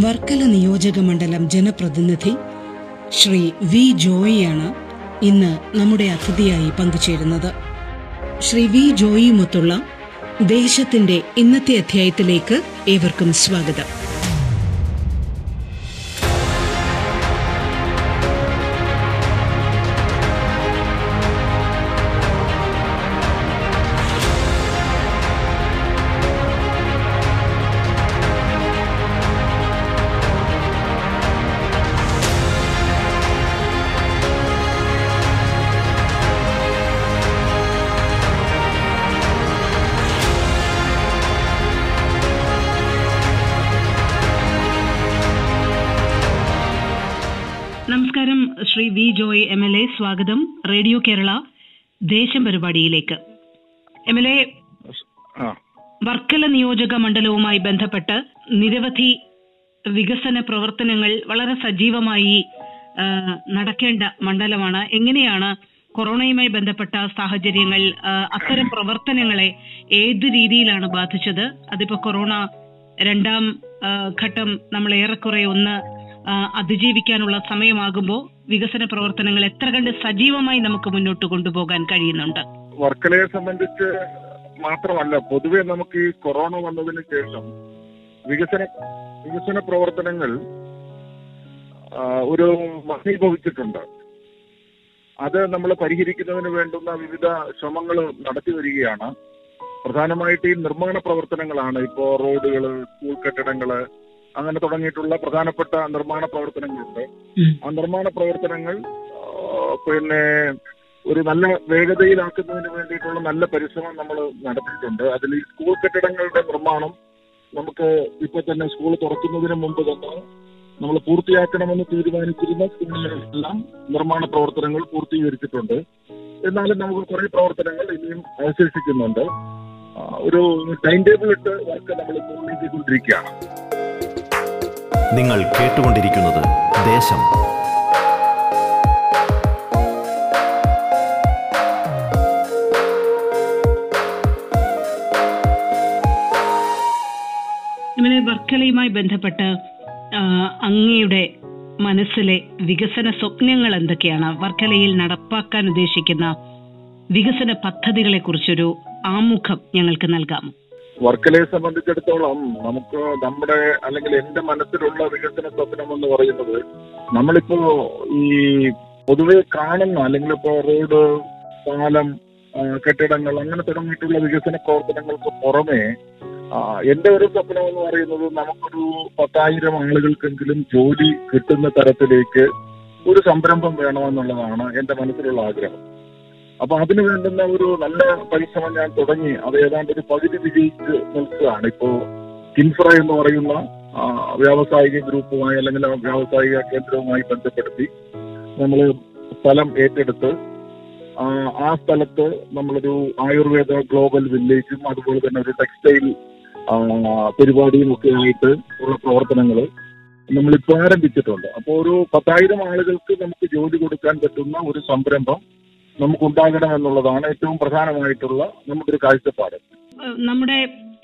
വർക്കല നിയോജക മണ്ഡലം ജനപ്രതിനിധി ശ്രീ വി ജോയിയാണ് ഇന്ന് നമ്മുടെ അതിഥിയായി പങ്കുചേരുന്നത്. ശ്രീ വി ജോയിയുമൊത്തുള്ള ദേശത്തിന്റെ ഇന്നത്തെ അധ്യായത്തിലേക്ക് ഏവർക്കും സ്വാഗതം. Shri V Joy M L A സ്വാഗതം. റേഡിയോ കേരള ദേശം പരിപാടിയിലേക്ക്. എം എൽ എ വർക്കല നിയോജക മണ്ഡലവുമായി ബന്ധപ്പെട്ട് നിരവധി വികസന പ്രവർത്തനങ്ങൾ വളരെ സജീവമായി നടക്കേണ്ട മണ്ഡലമാണ്. എങ്ങനെയാണ് കൊറോണയുമായി ബന്ധപ്പെട്ട സാഹചര്യങ്ങൾ അത്തരം പ്രവർത്തനങ്ങളെ ഏത് രീതിയിലാണ് ബാധിച്ചത്? അതിപ്പോ കൊറോണ രണ്ടാം ഘട്ടം നമ്മൾ ഏറെക്കുറെ ഒന്ന് അതിജീവിക്കാനുള്ള സമയമാകുമ്പോൾ വികസന പ്രവർത്തനങ്ങൾ എത്ര കണ്ട് സജീവമായി നമുക്ക് മുന്നോട്ട് കൊണ്ടുപോകാൻ കഴിയുന്നുണ്ട്? വർക്കലയെ സംബന്ധിച്ച് മാത്രമല്ല പൊതുവെ നമുക്ക് ഈ കൊറോണ വന്നതിന് ശേഷം വികസന വികസന പ്രവർത്തനങ്ങൾ ഒരു മഹീഭവിച്ചിട്ടുണ്ട് അത് നമ്മൾ പരിഹരിക്കുന്നതിന് വേണ്ടുന്ന വിവിധ ശ്രമങ്ങൾ നടത്തി വരികയാണ്. പ്രധാനമായിട്ട് ഈ നിർമ്മാണ പ്രവർത്തനങ്ങളാണ്. ഇപ്പോ റോഡുകൾ സ്കൂൾ കെട്ടിടങ്ങൾ അങ്ങനെ തുടങ്ങിയിട്ടുള്ള പ്രധാനപ്പെട്ട നിർമ്മാണ പ്രവർത്തനങ്ങളുണ്ട്. ആ നിർമ്മാണ പ്രവർത്തനങ്ങൾ പിന്നെ ഒരു നല്ല വേഗതയിലാക്കുന്നതിന് വേണ്ടിയിട്ടുള്ള നല്ല പരിശ്രമം നമ്മൾ നടത്തിയിട്ടുണ്ട്. അതിൽ ഈ സ്കൂൾ കെട്ടിടങ്ങളുടെ നിർമ്മാണം നമുക്ക് ഇപ്പൊ തന്നെ സ്കൂൾ തുറക്കുന്നതിന് മുമ്പ് തന്നെ നമ്മൾ പൂർത്തിയാക്കണമെന്ന് തീരുമാനിച്ചിരുന്ന സ്കൂളുകളിലെല്ലാം നിർമ്മാണ പ്രവർത്തനങ്ങൾ പൂർത്തീകരിച്ചിട്ടുണ്ട്. എന്നാലും നമുക്ക് കുറെ പ്രവർത്തനങ്ങൾ ഇനിയും അവശേഷിക്കുന്നുണ്ട്. ഒരു ടൈം ടേബിൾ ഇട്ട് വർക്ക് നമ്മൾ പൂർണീകരിച്ചുകൊണ്ടിരിക്കുകയാണ് നിങ്ങൾ കേട്ടുകൊണ്ടിരിക്കുന്നത് ദേശം. നമ്മളെ വർക്കലയുമായി ബന്ധപ്പെട്ട് അങ്ങയുടെ മനസ്സിലെ വികസന സ്വപ്നങ്ങൾ എന്തൊക്കെയാണ്? വർക്കലയിൽ നടപ്പാക്കാൻ ഉദ്ദേശിക്കുന്ന വികസന പദ്ധതികളെ കുറിച്ചൊരു ആമുഖം ഞങ്ങൾക്ക് നൽകാമോ? വർക്കലയെ സംബന്ധിച്ചിടത്തോളം നമുക്ക് നമ്മുടെ അല്ലെങ്കിൽ എന്റെ മനസ്സിലുള്ള വികസന സ്വപ്നം എന്ന് പറയുന്നത് നമ്മളിപ്പോ ഈ പൊതുവെ കാണുന്ന അല്ലെങ്കിൽ ഇപ്പോ റോഡ് പാലം കെട്ടിടങ്ങൾ അങ്ങനെ തുടങ്ങിയിട്ടുള്ള വികസന പ്രവർത്തനങ്ങൾക്ക് പുറമെ എന്റെ ഒരു സ്വപ്നം എന്ന് പറയുന്നത് നമുക്കൊരു പത്തായിരം ആളുകൾക്കെങ്കിലും ജോലി കിട്ടുന്ന തരത്തിലേക്ക് ഒരു സംരംഭം വേണമെന്നുള്ളതാണ് എന്റെ മനസ്സിലുള്ള ആഗ്രഹം. അപ്പൊ അതിന് വേണ്ടുന്ന ഒരു നല്ല പരിശ്രമം ഞാൻ തുടങ്ങി. അത് ഏതാണ്ട് ഒരു പകുതി വിജയിച്ച് നിൽക്കുകയാണ്. ഇപ്പോ കിൻഫ്ര എന്ന് പറയുന്ന വ്യാവസായിക ഗ്രൂപ്പുമായി അല്ലെങ്കിൽ വ്യാവസായിക കേന്ദ്രവുമായി ബന്ധപ്പെടുത്തി നമ്മൾ സ്ഥലം ഏറ്റെടുത്ത് ആ, ആ സ്ഥലത്ത് നമ്മളൊരു ആയുർവേദ ഗ്ലോബൽ വില്ലേജും അതുപോലെ തന്നെ ഒരു ടെക്സ്റ്റൈൽ പരിപാടിയും ഒക്കെ ആയിട്ട് ഉള്ള പ്രവർത്തനങ്ങൾ നമ്മളിപ്പോൾ ആരംഭിച്ചിട്ടുണ്ട്. അപ്പോൾ ഒരു പത്തായിരം ആളുകൾക്ക് നമുക്ക് ജോലി കൊടുക്കാൻ പറ്റുന്ന ഒരു സംരംഭം നമുക്കുണ്ടാകണം എന്നുള്ളതാണ് ഏറ്റവും പ്രധാനമായിട്ടുള്ള നമ്മുടെ ഒരു കാഴ്ചപ്പാട്. നമ്മുടെ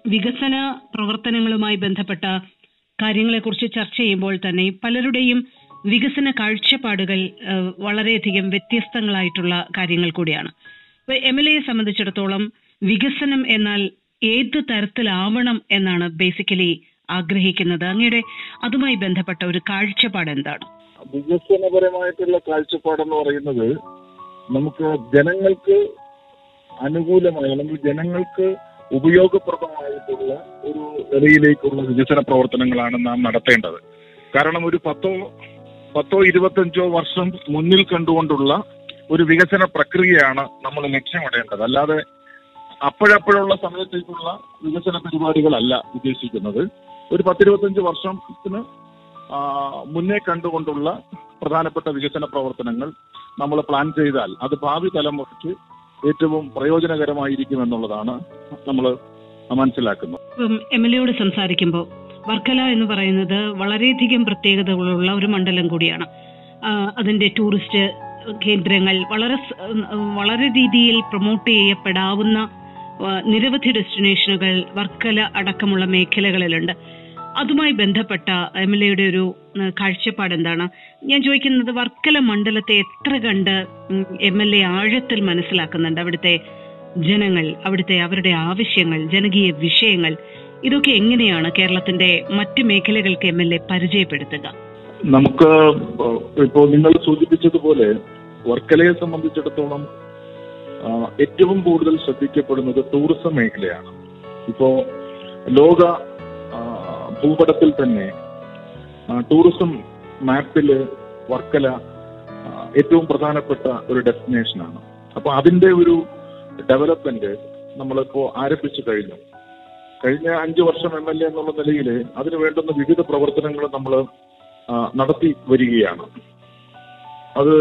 വികസന പ്രവർത്തനങ്ങളുമായി ബന്ധപ്പെട്ട കാര്യങ്ങളെക്കുറിച്ച് ചർച്ച ചെയ്യുമ്പോൾ തന്നെ പലരുടെയും വികസന കാഴ്ചപ്പാടുകൾ വളരെയധികം വ്യത്യസ്തങ്ങളായിട്ടുള്ള കാര്യങ്ങൾ കൂടിയാണ്. എം എൽ എയെ സംബന്ധിച്ചിടത്തോളം വികസനം എന്നാൽ ഏത് തരത്തിലാവണം എന്നാണ് ബേസിക്കലി ആഗ്രഹിക്കുന്നത്. അങ്ങയുടെ അതുമായി ബന്ധപ്പെട്ട ഒരു കാഴ്ചപ്പാട് എന്താണ്? വികസനപരമായിട്ടുള്ള കാഴ്ചപ്പാടെന്ന് പറയുന്നത് നമുക്ക് ജനങ്ങൾക്ക് അനുകൂലമായ അല്ലെങ്കിൽ ജനങ്ങൾക്ക് ഉപയോഗപ്രദമായിട്ടുള്ള ഒരു നിലയിലേക്കുള്ള വികസന പ്രവർത്തനങ്ങളാണ് നാം നടത്തേണ്ടത്. കാരണം ഒരു പത്തോ പത്തോ ഇരുപത്തഞ്ചോ വർഷം മുന്നിൽ കണ്ടുകൊണ്ടുള്ള ഒരു വികസന പ്രക്രിയയാണ് നമ്മൾ ലക്ഷ്യമിടേണ്ടത്. അല്ലാതെ അപ്പോഴപ്പോഴുള്ള സമയത്തേക്കുള്ള വികസന പരിപാടികളല്ല ഉദ്ദേശിക്കുന്നത്. ഒരു പത്തിരുപത്തഞ്ച് വർഷത്തിന് മുന്നേ കണ്ടുകൊണ്ടുള്ള പ്രധാനപ്പെട്ട വികസന പ്രവർത്തനങ്ങൾ നമ്മൾ പ്ലാൻ ചെയ്താൽ അത് ഭാവി തലമുറയ്ക്ക് ഏറ്റവും പ്രയോജനകരമായിരിക്കും എന്നുള്ളതാണ് നമ്മൾ മനസ്സിലാക്കുന്നത്. എം എൽ എയോട് സംസാരിക്കുമ്പോൾ വർക്കല എന്ന് പറയുന്നത് വളരെയധികം പ്രത്യേകതകളുള്ള ഒരു മണ്ഡലം കൂടിയാണ്. അതിന്റെ ടൂറിസ്റ്റ് കേന്ദ്രങ്ങൾ വളരെ വളരെ രീതിയിൽ പ്രൊമോട്ട് ചെയ്യപ്പെടാവുന്ന നിരവധി ഡെസ്റ്റിനേഷനുകൾ വർക്കല അടക്കമുള്ള മേഖലകളിലുണ്ട്. അതുമായി ബന്ധപ്പെട്ട എം എൽ എയുടെ ഒരു കാഴ്ചപ്പാട് എന്താണ്? ഞാൻ ചോദിക്കുന്നത് വർക്കല മണ്ഡലത്തെ എത്ര കണ്ട് എം എൽ എ ആഴത്തിൽ മനസ്സിലാക്കുന്നുണ്ട്? അവിടുത്തെ ജനങ്ങൾ അവിടുത്തെ അവരുടെ ആവശ്യങ്ങൾ ജനകീയ വിഷയങ്ങൾ ഇതൊക്കെ എങ്ങനെയാണ് കേരളത്തിന്റെ മറ്റ് മേഖലകൾക്ക് എം എൽ എ പരിചയപ്പെടുത്തുക? നമുക്ക് ഇപ്പോൾ നിങ്ങൾ സൂചിപ്പിച്ചതുപോലെ വർക്കലയെ സംബന്ധിച്ചിടത്തോളം ഏറ്റവും കൂടുതൽ ശ്രദ്ധിക്കപ്പെടുന്നത് ടൂറിസം മേഖലയാണ്. ഇപ്പോ ലോക ഭൂപടത്തിൽ തന്നെ ടൂറിസം മാപ്പിൽ വർക്കല ഏറ്റവും പ്രധാനപ്പെട്ട ഒരു ഡെസ്റ്റിനേഷനാണ് അപ്പൊ അതിന്റെ ഒരു ഡെവലപ്മെന്റ് നമ്മളിപ്പോ ആരംഭിച്ചു കഴിഞ്ഞു. കഴിഞ്ഞ അഞ്ചു വർഷം എം എൽ എ എന്നുള്ള നിലയിൽ അതിന് വേണ്ടുന്ന വിവിധ പ്രവർത്തനങ്ങൾ നമ്മൾ നടത്തി വരികയാണ്. അത്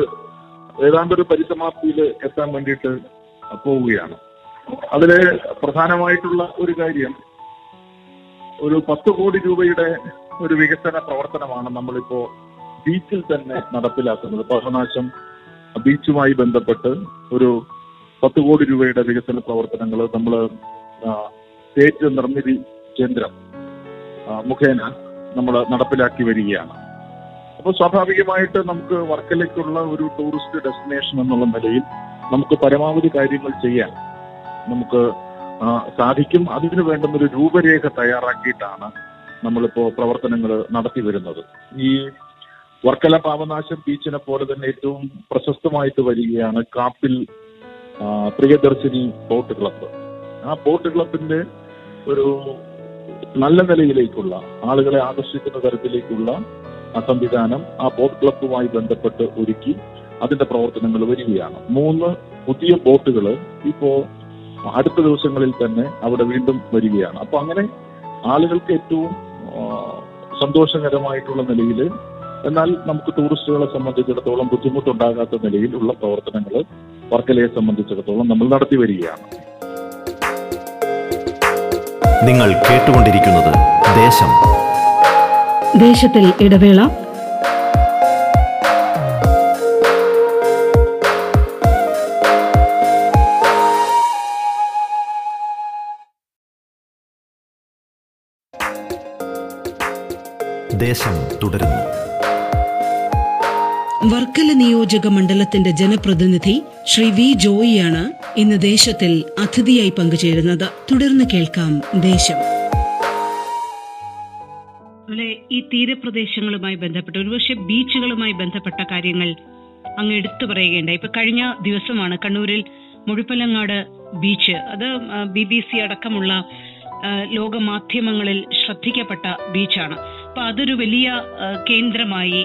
ഏതാണ്ട് ഒരു പരിസമാപ്തിയിൽ എത്താൻ വേണ്ടിയിട്ട് പോവുകയാണ്. അതിലെ പ്രധാനമായിട്ടുള്ള ഒരു കാര്യം ഒരു പത്ത് കോടി രൂപയുടെ ഒരു വികസന പ്രവർത്തനമാണ് നമ്മളിപ്പോ ബീച്ചിൽ തന്നെ നടപ്പിലാക്കുന്നത്. പവനാശം ബീച്ചുമായി ബന്ധപ്പെട്ട് ഒരു പത്ത് കോടി രൂപയുടെ വികസന പ്രവർത്തനങ്ങൾ നമ്മൾ സ്റ്റേറ്റ് നിർമ്മിതി കേന്ദ്രം മുഖേന നമ്മൾ നടപ്പിലാക്കി വരികയാണ്. അപ്പോൾ സ്വാഭാവികമായിട്ട് നമുക്ക് വർക്കലയ്ക്കുള്ള ഒരു ടൂറിസ്റ്റ് ഡെസ്റ്റിനേഷൻ എന്നുള്ള നിലയിൽ നമുക്ക് പരമാവധി കാര്യങ്ങൾ ചെയ്യാൻ നമുക്ക് സാധിക്കും. അതിനു വേണ്ടുന്ന ഒരു രൂപരേഖ തയ്യാറാക്കിയിട്ടാണ് നമ്മളിപ്പോ പ്രവർത്തനങ്ങൾ നടത്തി വരുന്നത്. ഈ വർക്കല പാവനാശം ബീച്ചിനെ പോലെ തന്നെ ഏറ്റവും പ്രശസ്തമായിട്ട് വരികയാണ് കാപ്പിൽ പ്രിയദർശിനി ബോട്ട് ക്ലബ്ബ്. ആ ബോട്ട് ക്ലബിന്റെ ഒരു നല്ല നിലയിലേക്കുള്ള ആളുകളെ ആകർഷിക്കുന്ന തരത്തിലേക്കുള്ള ആ സംവിധാനം ആ ബോട്ട് ക്ലബ്ബുമായി ബന്ധപ്പെട്ട് ഒരുക്കി അതിന്റെ പ്രവർത്തനങ്ങൾ വരികയാണ്. മൂന്ന് പുതിയ ബോട്ടുകൾ ഇപ്പോ അടുത്ത ദിവസങ്ങളിൽ തന്നെ അവിടെ വീണ്ടും വരികയാണ്. അപ്പൊ അങ്ങനെ ആളുകൾക്ക് ഏറ്റവും സന്തോഷകരമായിട്ടുള്ള നിലയിൽ എന്നാൽ നമുക്ക് ടൂറിസ്റ്റുകളെ സംബന്ധിച്ചിടത്തോളം ബുദ്ധിമുട്ടുണ്ടാകാത്ത നിലയിലുള്ള പ്രവർത്തനങ്ങൾ വർക്കലയെ സംബന്ധിച്ചിടത്തോളം നമ്മൾ നടത്തി വരികയാണ്. നിങ്ങൾ കേട്ടുകൊണ്ടിരിക്കുന്നത് ദേശം. ദേശത്തിൽ ഇടവേള ദേശം തുടരുന്നു. വർക്കല നിയോജക മണ്ഡലത്തിന്റെ ജനപ്രതിനിധി ശ്രീ വി ജോയിയാണ് ഇന്ന് ദേശത്തിൽ അതിഥിയായി പങ്കുചേരുന്നത്. തുടർന്ന് കേൾക്കാം ദേശം. ഈ തീരപ്രദേശങ്ങളുമായി ബന്ധപ്പെട്ട് ഒരുപക്ഷെ ബീച്ചുകളുമായി ബന്ധപ്പെട്ട കാര്യങ്ങൾ അങ്ങ് എടുത്തു പറയുകയുണ്ടായി. ഇപ്പൊ കഴിഞ്ഞ ദിവസമാണ് കണ്ണൂരിൽ മുഴുപ്പലങ്ങാട് ബീച്ച് അത് ബി ബി സി അടക്കമുള്ള ലോകമാധ്യമങ്ങളിൽ ശ്രദ്ധിക്കപ്പെട്ട ബീച്ചാണ്. അപ്പൊ അതൊരു വലിയ കേന്ദ്രമായി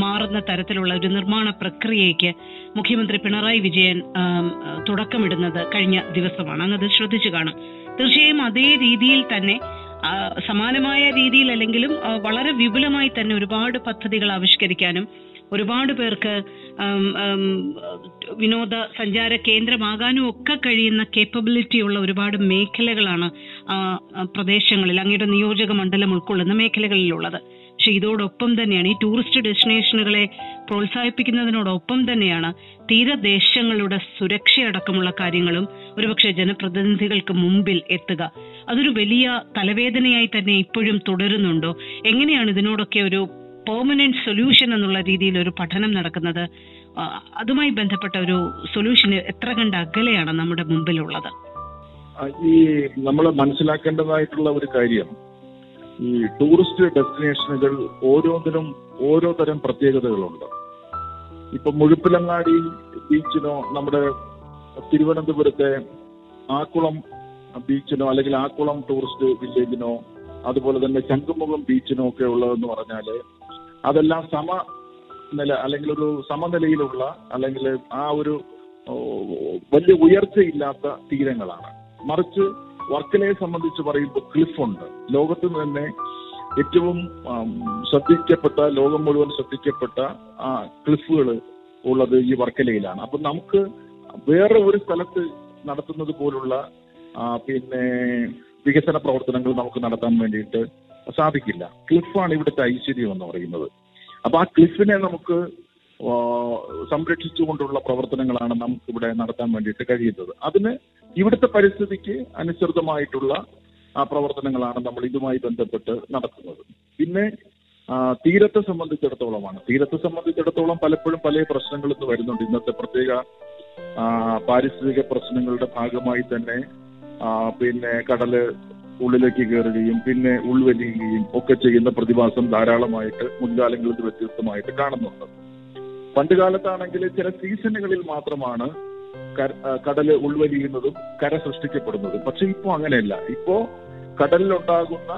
മാറുന്ന തരത്തിലുള്ള ഒരു നിർമ്മാണ പ്രക്രിയയ്ക്ക് മുഖ്യമന്ത്രി പിണറായി വിജയൻ തുടക്കമിടുന്നത് കഴിഞ്ഞ ദിവസമാണ്. അങ്ങ് അത് ശ്രദ്ധിച്ചു കാണും. തീർച്ചയായും അതേ രീതിയിൽ തന്നെ സമാനമായ രീതിയിൽ അല്ലെങ്കിലും വളരെ വിപുലമായി തന്നെ ഒരുപാട് പദ്ധതികൾ ആവിഷ്കരിക്കാനും ഒരുപാട് പേർക്ക് വിനോദ സഞ്ചാര കേന്ദ്രമാകാനും ഒക്കെ കഴിയുന്ന കേപ്പബിലിറ്റി ഉള്ള ഒരുപാട് മേഖലകളാണ് പ്രദേശങ്ങളിൽ അങ്ങയുടെ നിയോജക മണ്ഡലം ഉൾക്കൊള്ളുന്ന മേഖലകളിലുള്ളത്. പക്ഷെ ഇതോടൊപ്പം തന്നെയാണ് ഈ ടൂറിസ്റ്റ് ഡെസ്റ്റിനേഷനുകളെ പ്രോത്സാഹിപ്പിക്കുന്നതിനോടൊപ്പം തന്നെയാണ് തീരദേശങ്ങളുടെ സുരക്ഷയടക്കമുള്ള കാര്യങ്ങളും ഒരുപക്ഷെ ജനപ്രതിനിധികൾക്ക് മുമ്പിൽ എത്തുക. അതൊരു വലിയ തലവേദനയായി തന്നെ ഇപ്പോഴും തുടരുന്നുണ്ടോ? എങ്ങനെയാണ് ഇതിനോടൊക്കെ ഒരു പെർമനന്റ് സൊല്യൂഷൻ എന്നുള്ള രീതിയിൽ ഒരു പഠനം നടക്കുന്നത് അതുമായി ബന്ധപ്പെട്ട ഒരു സൊല്യൂഷൻ എത്ര കണ്ട് അകലെയാണ് നമ്മുടെ മുമ്പിലുള്ളത്? ഈ നമ്മൾ മനസ്സിലാക്കേണ്ടതായിട്ടുള്ള ഒരു കാര്യം ഈ ടൂറിസ്റ്റ് ഡെസ്റ്റിനേഷനുകൾ ഓരോന്നിനും ഓരോ തരം പ്രത്യേകതകളുണ്ട്. ഇപ്പൊ മുഴുപ്പിലങ്ങാടി ബീച്ചിനോ നമ്മുടെ തിരുവനന്തപുരത്തെ ആക്കുളം ബീച്ചിനോ അല്ലെങ്കിൽ ആക്കുളം ടൂറിസ്റ്റ് വില്ലേജിനോ അതുപോലെ തന്നെ ശംഖുമുഖം ബീച്ചിനോ ഒക്കെ ഉള്ളതെന്ന് പറഞ്ഞാൽ അതെല്ലാം സമ നില അല്ലെങ്കിൽ ഒരു സമനിലയിലുള്ള അല്ലെങ്കിൽ ആ ഒരു വലിയ ഉയർച്ചയില്ലാത്ത തീരങ്ങളാണ്. മറിച്ച് വർക്കലയെ സംബന്ധിച്ച് പറയുമ്പോൾ ക്ലിഫുണ്ട് ലോകത്ത് തന്നെ ഏറ്റവും ശ്രദ്ധിക്കപ്പെട്ട ലോകം മുഴുവൻ ശ്രദ്ധിക്കപ്പെട്ട ആ ക്ലിഫുകൾ ഉള്ളത് ഈ വർക്കലയിലാണ്. അപ്പൊ നമുക്ക് വേറെ ഒരു സ്ഥലത്ത് നടത്തുന്നത് പോലുള്ള പിന്നെ വികസന പ്രവർത്തനങ്ങൾ നമുക്ക് നടത്താൻ വേണ്ടിയിട്ട് സാധിക്കില്ല. ക്ലിഫാണ് ഇവിടുത്തെ ഐശ്വര്യം എന്ന് പറയുന്നത്. അപ്പൊ ആ ക്ലിഫിനെ നമുക്ക് സംരക്ഷിച്ചുകൊണ്ടുള്ള പ്രവർത്തനങ്ങളാണ് നമുക്ക് ഇവിടെ നടത്താൻ വേണ്ടിയിട്ട് കഴിയുന്നത്. അതിന് ഇവിടുത്തെ പരിസ്ഥിതിക്ക് അനുസൃതമായിട്ടുള്ള ആ പ്രവർത്തനങ്ങളാണ് നമ്മൾ ഇതുമായി ബന്ധപ്പെട്ട് നടത്തുന്നത്. പിന്നെ തീരത്തെ സംബന്ധിച്ചിടത്തോളമാണ്. തീരത്തെ സംബന്ധിച്ചിടത്തോളം പലപ്പോഴും പല പ്രശ്നങ്ങൾ ഇന്ന് വരുന്നുണ്ട്. ഇന്നത്തെ പ്രത്യേക പാരിസ്ഥിതിക പ്രശ്നങ്ങളുടെ ഭാഗമായി തന്നെ പിന്നെ കടൽ ഉള്ളിലേക്ക് കയറുകയും പിന്നെ ഉൾവലിയുകയും ഒക്കെ ചെയ്യുന്ന പ്രതിഭാസം ധാരാളമായിട്ട് മുൻകാലങ്ങളിൽ വ്യത്യസ്തമായിട്ട് കാണുന്നുണ്ട്. പണ്ട് കാലത്താണെങ്കിൽ ചില സീസണുകളിൽ മാത്രമാണ് കടൽ ഉൾവലിയുന്നതും കര സൃഷ്ടിക്കപ്പെടുന്നതും. പക്ഷെ ഇപ്പോ അങ്ങനെയല്ല. ഇപ്പോ കടലിലുണ്ടാകുന്ന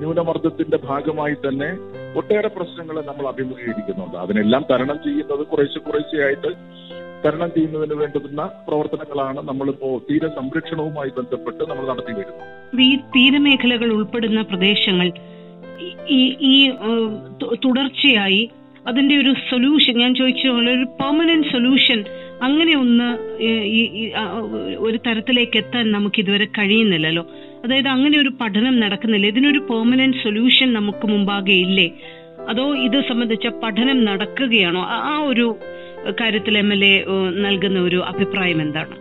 ന്യൂനമർദ്ദത്തിന്റെ ഭാഗമായി തന്നെ ഒട്ടേറെ പ്രശ്നങ്ങൾ നമ്മൾ അഭിമുഖീകരിക്കുന്നുണ്ട്. അതിനെല്ലാം തരണം ചെയ്യുന്നത് കുറേശ്ശെ കുറേശ്ശെയായിട്ട് തരണം ചെയ്യുന്നതിന് വേണ്ടുന്ന പ്രവർത്തനങ്ങളാണ് നമ്മളിപ്പോ തീര സംരക്ഷണവുമായി ബന്ധപ്പെട്ട് നമ്മൾ നടത്തി വരുന്നത്. ഈ തീരമേഖലകൾ ഉൾപ്പെടുന്ന പ്രദേശങ്ങൾ ഈ- തുടർച്ചയായി അതിന്റെ ഒരു സൊല്യൂഷൻ ഞാൻ ചോദിച്ച പോലെ ഒരു പെർമനന്റ് സൊല്യൂഷൻ അങ്ങനെ ഒന്ന് ഒരു തരത്തിലേക്ക് എത്താൻ നമുക്ക് ഇതുവരെ കഴിയുന്നില്ലല്ലോ. അതായത് അങ്ങനെ ഒരു പഠനം നടക്കുന്നില്ല. ഇതിനൊരു പെർമനന്റ് സൊല്യൂഷൻ നമുക്ക് മുമ്പാകെ ഇല്ലേ? അതോ ഇത് സംബന്ധിച്ച പഠനം നടക്കുകയാണോ? ആ ഒരു കാര്യത്തിൽ എം എൽ എ നൽകുന്ന ഒരു അഭിപ്രായം എന്താണ്?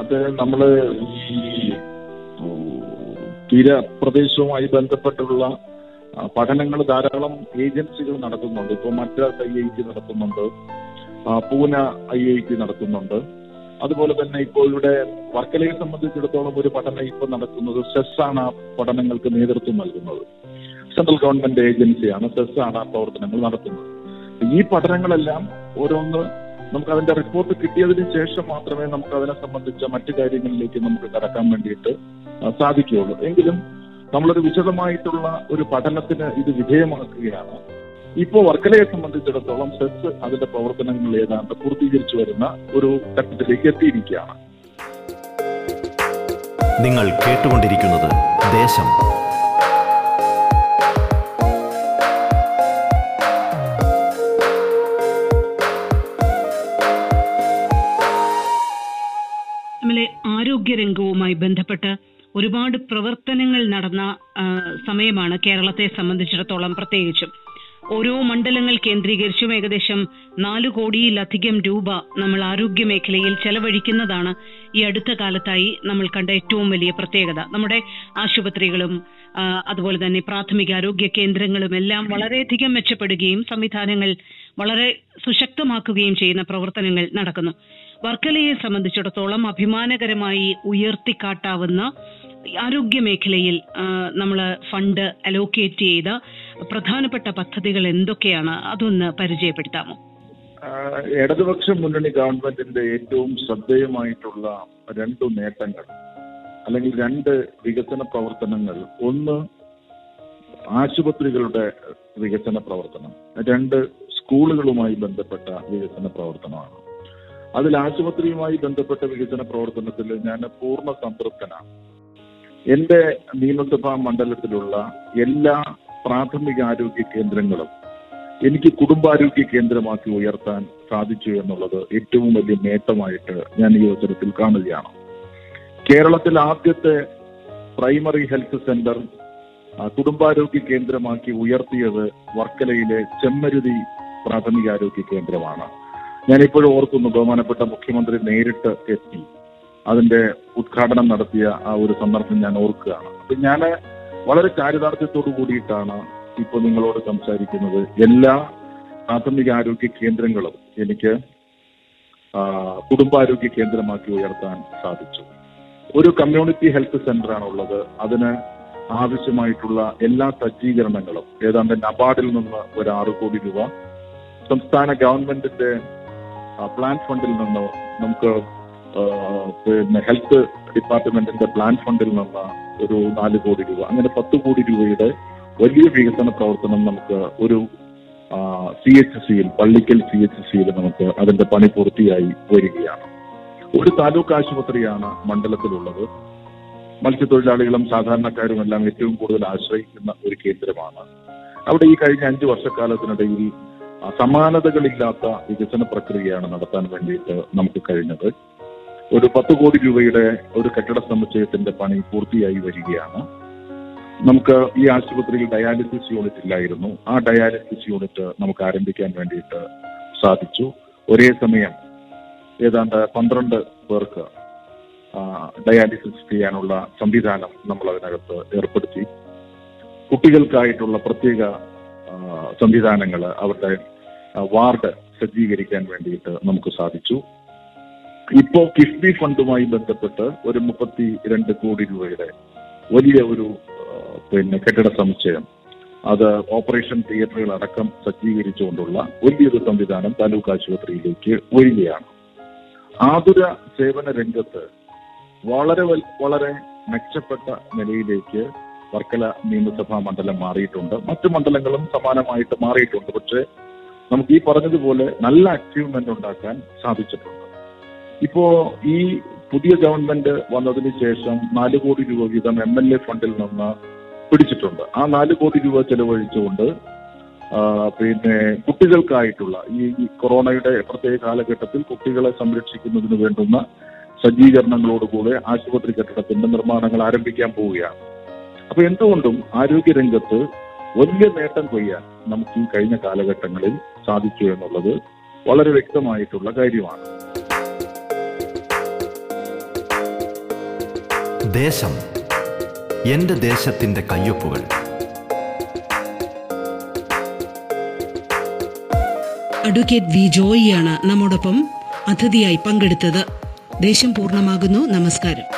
അത് നമ്മൾ ഈ തീരപ്രദേശവുമായി ബന്ധപ്പെട്ടുള്ള പഠനങ്ങൾ ധാരാളം ഏജൻസികൾ നടത്തുന്നുണ്ട്. ഇപ്പൊ മദ്രാസ് ഐ ഐ ടി നടത്തുന്നുണ്ട് പൂന ഐ ഐ ടി നടത്തുന്നുണ്ട്. അതുപോലെ തന്നെ ഇപ്പോൾ ഇവിടെ വർക്കലയെ സംബന്ധിച്ചിടത്തോളം ഒരു പഠനം ഇപ്പൊ നടക്കുന്നത് സെസ് ആണ് ആ പഠനങ്ങൾക്ക് നേതൃത്വം നൽകുന്നത്. സെൻട്രൽ ഗവൺമെന്റ് ഏജൻസിയാണ് സെസ് ആണ് ആ പ്രവർത്തനങ്ങൾ നടത്തുന്നത്. ഈ പഠനങ്ങളെല്ലാം ഓരോന്ന് നമുക്ക് അതിന്റെ റിപ്പോർട്ട് കിട്ടിയതിന് ശേഷം മാത്രമേ നമുക്ക് അതിനെ സംബന്ധിച്ച മറ്റു കാര്യങ്ങളിലേക്ക് നമുക്ക് കടക്കാൻ വേണ്ടിയിട്ട് സാധിക്കുകയുള്ളൂ. എങ്കിലും നമ്മളൊരു വിശദമായിട്ടുള്ള ഒരു പഠനത്തിന് ഇത് വിധേയമാക്കുകയാണ്. ഇപ്പോ വർക്കലയെ സംബന്ധിച്ചിടത്തോളം സെസ് അതിന്റെ പ്രവർത്തനങ്ങൾ ഏതാണ്ട് പൂർത്തീകരിച്ചു വരുന്ന ഒരു ഘട്ടത്തിലേക്ക് എത്തിയിരിക്കുകയാണ്. നിങ്ങൾ കേട്ടുകൊണ്ടിരിക്കുന്നത് ദേശം. ആരോഗ്യരംഗവുമായി ബന്ധപ്പെട്ട് ഒരുപാട് പ്രവർത്തനങ്ങൾ നടന്ന സമയമാണ് കേരളത്തെ സംബന്ധിച്ചിടത്തോളം പ്രത്യേകിച്ചും. ഓരോ മണ്ഡലങ്ങൾ കേന്ദ്രീകരിച്ചും ഏകദേശം നാല് കോടിയിലധികം രൂപ നമ്മൾ ആരോഗ്യ മേഖലയിൽ ചെലവഴിക്കുന്നതാണ് ഈ അടുത്ത കാലത്തായി നമ്മൾ കണ്ട ഏറ്റവും വലിയ പ്രത്യേകത. നമ്മുടെ ആശുപത്രികളും അതുപോലെ തന്നെ പ്രാഥമിക ആരോഗ്യ കേന്ദ്രങ്ങളും എല്ലാം വളരെയധികം മെച്ചപ്പെടുകയും സംവിധാനങ്ങൾ വളരെ സുശക്തമാക്കുകയും ചെയ്യുന്ന പ്രവർത്തനങ്ങൾ നടക്കുന്നു. വർക്കലയെ സംബന്ധിച്ചിടത്തോളം അഭിമാനകരമായി ഉയർത്തിക്കാട്ടാവുന്ന ആരോഗ്യ മേഖലയിൽ നമ്മൾ ഫണ്ട് അലോക്കേറ്റ് ചെയ്ത പ്രധാനപ്പെട്ട പദ്ധതികൾ എന്തൊക്കെയാണ്? അതൊന്ന് പരിചയപ്പെടുത്താമോ? ഇടതുപക്ഷ മുന്നണി ഗവൺമെന്റിന്റെ ഏറ്റവും ശ്രദ്ധേയമായിട്ടുള്ള രണ്ടു നേട്ടങ്ങൾ അല്ലെങ്കിൽ രണ്ട് വികസന പ്രവർത്തനങ്ങൾ. ഒന്ന് ആശുപത്രികളുടെ വികസന പ്രവർത്തനം രണ്ട് സ്കൂളുകളുമായി ബന്ധപ്പെട്ട വികസന പ്രവർത്തനമാണ്. അതിൽ ആശുപത്രിയുമായി ബന്ധപ്പെട്ട വികസന പ്രവർത്തനത്തിൽ ഞാൻ പൂർണ സംതൃപ്തനാണ്. എന്റെ നിയമസഭാ മണ്ഡലത്തിലുള്ള എല്ലാ പ്രാഥമിക ആരോഗ്യ കേന്ദ്രങ്ങളും എനിക്ക് കുടുംബാരോഗ്യ കേന്ദ്രമാക്കി ഉയർത്താൻ സാധിച്ചു എന്നുള്ളത് ഏറ്റവും വലിയ നേട്ടമായിട്ട് ഞാൻ ഈ അവസരത്തിൽ കാണുകയാണ്. കേരളത്തിൽ ആദ്യത്തെ പ്രൈമറി ഹെൽത്ത് സെന്റർ കുടുംബാരോഗ്യ കേന്ദ്രമാക്കി ഉയർത്തിയത് വർക്കലയിലെ ചെമ്മരുതി പ്രാഥമികാരോഗ്യ കേന്ദ്രമാണ്. ഞാനിപ്പോഴും ഓർക്കുന്നു ബഹുമാനപ്പെട്ട മുഖ്യമന്ത്രി നേരിട്ട് എത്തി. അതിന്റെ ഉദ്ഘാടനം നടത്തിയ ആ ഒരു സന്ദർഭം ഞാൻ ഓർക്കുകയാണ്. അപ്പൊ ഞാൻ വളരെ ചാരിതാർത്ഥ്യത്തോടു കൂടിയിട്ടാണ് ഇപ്പൊ നിങ്ങളോട് സംസാരിക്കുന്നത്. എല്ലാ പ്രാഥമിക ആരോഗ്യ കേന്ദ്രങ്ങളും എനിക്ക് കുടുംബാരോഗ്യ കേന്ദ്രമാക്കി ഉയർത്താൻ സാധിച്ചു. ഒരു കമ്മ്യൂണിറ്റി ഹെൽത്ത് സെന്റർ ഉള്ളത് അതിന് ആവശ്യമായിട്ടുള്ള എല്ലാ സജ്ജീകരണങ്ങളും ഏതാണ്ട് നബാർഡിൽ നിന്ന് ഒരു ആറ് കോടി രൂപ സംസ്ഥാന ഗവൺമെന്റിന്റെ പ്ലാൻ ഫണ്ടിൽ നിന്ന് നമുക്ക് പിന്നെ ഹെൽത്ത് ഡിപ്പാർട്ട്മെന്റിന്റെ പ്ലാൻ ഫണ്ടിൽ നിന്ന് ഒരു നാല് കോടി രൂപ അങ്ങനെ പത്ത് കോടി രൂപയുടെ വലിയ വികസന പ്രവർത്തനം നമുക്ക് ഒരു സി എച്ച് സിയിൽ പള്ളിക്കൽ സി എച്ച് സിയിൽ നമുക്ക് അതിന്റെ പണി പൂർത്തിയായി വരികയാണ്. ഒരു താലൂക്ക് ആശുപത്രിയാണ് മണ്ഡലത്തിലുള്ളത്. മത്സ്യത്തൊഴിലാളികളും സാധാരണക്കാരും എല്ലാം ഏറ്റവും കൂടുതൽ ആശ്രയിക്കുന്ന ഒരു കേന്ദ്രമാണ്. അവിടെ ഈ കഴിഞ്ഞ അഞ്ച് വർഷക്കാലത്തിനിടയിൽ സമാനതകളില്ലാത്ത വികസന പ്രക്രിയയാണ് നടത്താൻ വേണ്ടിയിട്ട് നമുക്ക് കഴിഞ്ഞത്. ഒരു പത്ത് കോടി രൂപയുടെ ഒരു കെട്ടിട സമുച്ചയത്തിന്റെ പണി പൂർത്തിയായി വരികയാണ്. നമുക്ക് ഈ ആശുപത്രിയിൽ ഡയാലിസിസ് യൂണിറ്റ് ഇല്ലായിരുന്നു. ആ ഡയാലിസിസ് യൂണിറ്റ് നമുക്ക് ആരംഭിക്കാൻ വേണ്ടിയിട്ട് സാധിച്ചു. ഒരേ സമയം ഏതാണ്ട് പന്ത്രണ്ട് പേർക്ക് ഡയാലിസിസ് ചെയ്യാനുള്ള സംവിധാനം നമ്മൾ അതിനകത്ത് ഏർപ്പെടുത്തി. കുട്ടികൾക്കായിട്ടുള്ള പ്രത്യേക സംവിധാനങ്ങൾ അവരുടെ വാർഡ് സജ്ജീകരിക്കാൻ വേണ്ടിയിട്ട് നമുക്ക് സാധിച്ചു. ഇപ്പോ കിഫ്ബി ഫണ്ടുമായി ബന്ധപ്പെട്ട് ഒരു മുപ്പത്തി രണ്ട് കോടി രൂപയുടെ വലിയ ഒരു പിന്നെ കെട്ടിട സമുച്ചയം അത് ഓപ്പറേഷൻ തിയേറ്ററുകൾ അടക്കം സജ്ജീകരിച്ചുകൊണ്ടുള്ള വലിയൊരു സംവിധാനം താലൂക്ക് ആശുപത്രിയിലേക്ക് വരികയാണ്. ആതുര സേവന രംഗത്ത് വളരെ വളരെ മെച്ചപ്പെട്ട നിലയിലേക്ക് വർക്കല നിയമസഭാ മണ്ഡലം മാറിയിട്ടുണ്ട്. മറ്റു മണ്ഡലങ്ങളും സമാനമായിട്ട് മാറിയിട്ടുണ്ട്. പക്ഷേ നമുക്ക് ഈ പറഞ്ഞതുപോലെ നല്ല അച്ചീവ്മെന്റ് ഉണ്ടാക്കാൻ സാധിച്ചിട്ടുണ്ട്. ഇപ്പോ ഈ പുതിയ ഗവൺമെന്റ് വന്നതിന് ശേഷം നാല് കോടി രൂപ വീതം എം എൽ എ ഫണ്ടിൽ നിന്ന് പിടിച്ചിട്ടുണ്ട്. ആ നാല് കോടി രൂപ ചെലവഴിച്ചുകൊണ്ട് പിന്നെ കുട്ടികൾക്കായിട്ടുള്ള ഈ കൊറോണയുടെ പ്രത്യേക കാലഘട്ടത്തിൽ കുട്ടികളെ സംരക്ഷിക്കുന്നതിന് വേണ്ടുന്ന സജ്ജീകരണങ്ങളോടുകൂടെ ആശുപത്രി കെട്ടിടത്തിന്റെ നിർമ്മാണങ്ങൾ ആരംഭിക്കാൻ പോവുകയാണ്. അപ്പൊ എന്തുകൊണ്ടും ആരോഗ്യരംഗത്ത് വലിയ നേട്ടം കൊയ്യാൻ നമുക്ക് ഈ കഴിഞ്ഞ കാലഘട്ടങ്ങളിൽ സാധിച്ചു എന്നുള്ളത് വളരെ വ്യക്തമായിട്ടുള്ള കാര്യമാണ്. ദേശം എന്റെ ദേശത്തിന്റെ കയ്യൊപ്പുകൾ. അഡ്വക്കേറ്റ് വി ജോയിയാണ് നമ്മോടൊപ്പം അതിഥിയായി പങ്കെടുത്തത്. ദേശം പൂർണമാകുന്നു. നമസ്കാരം.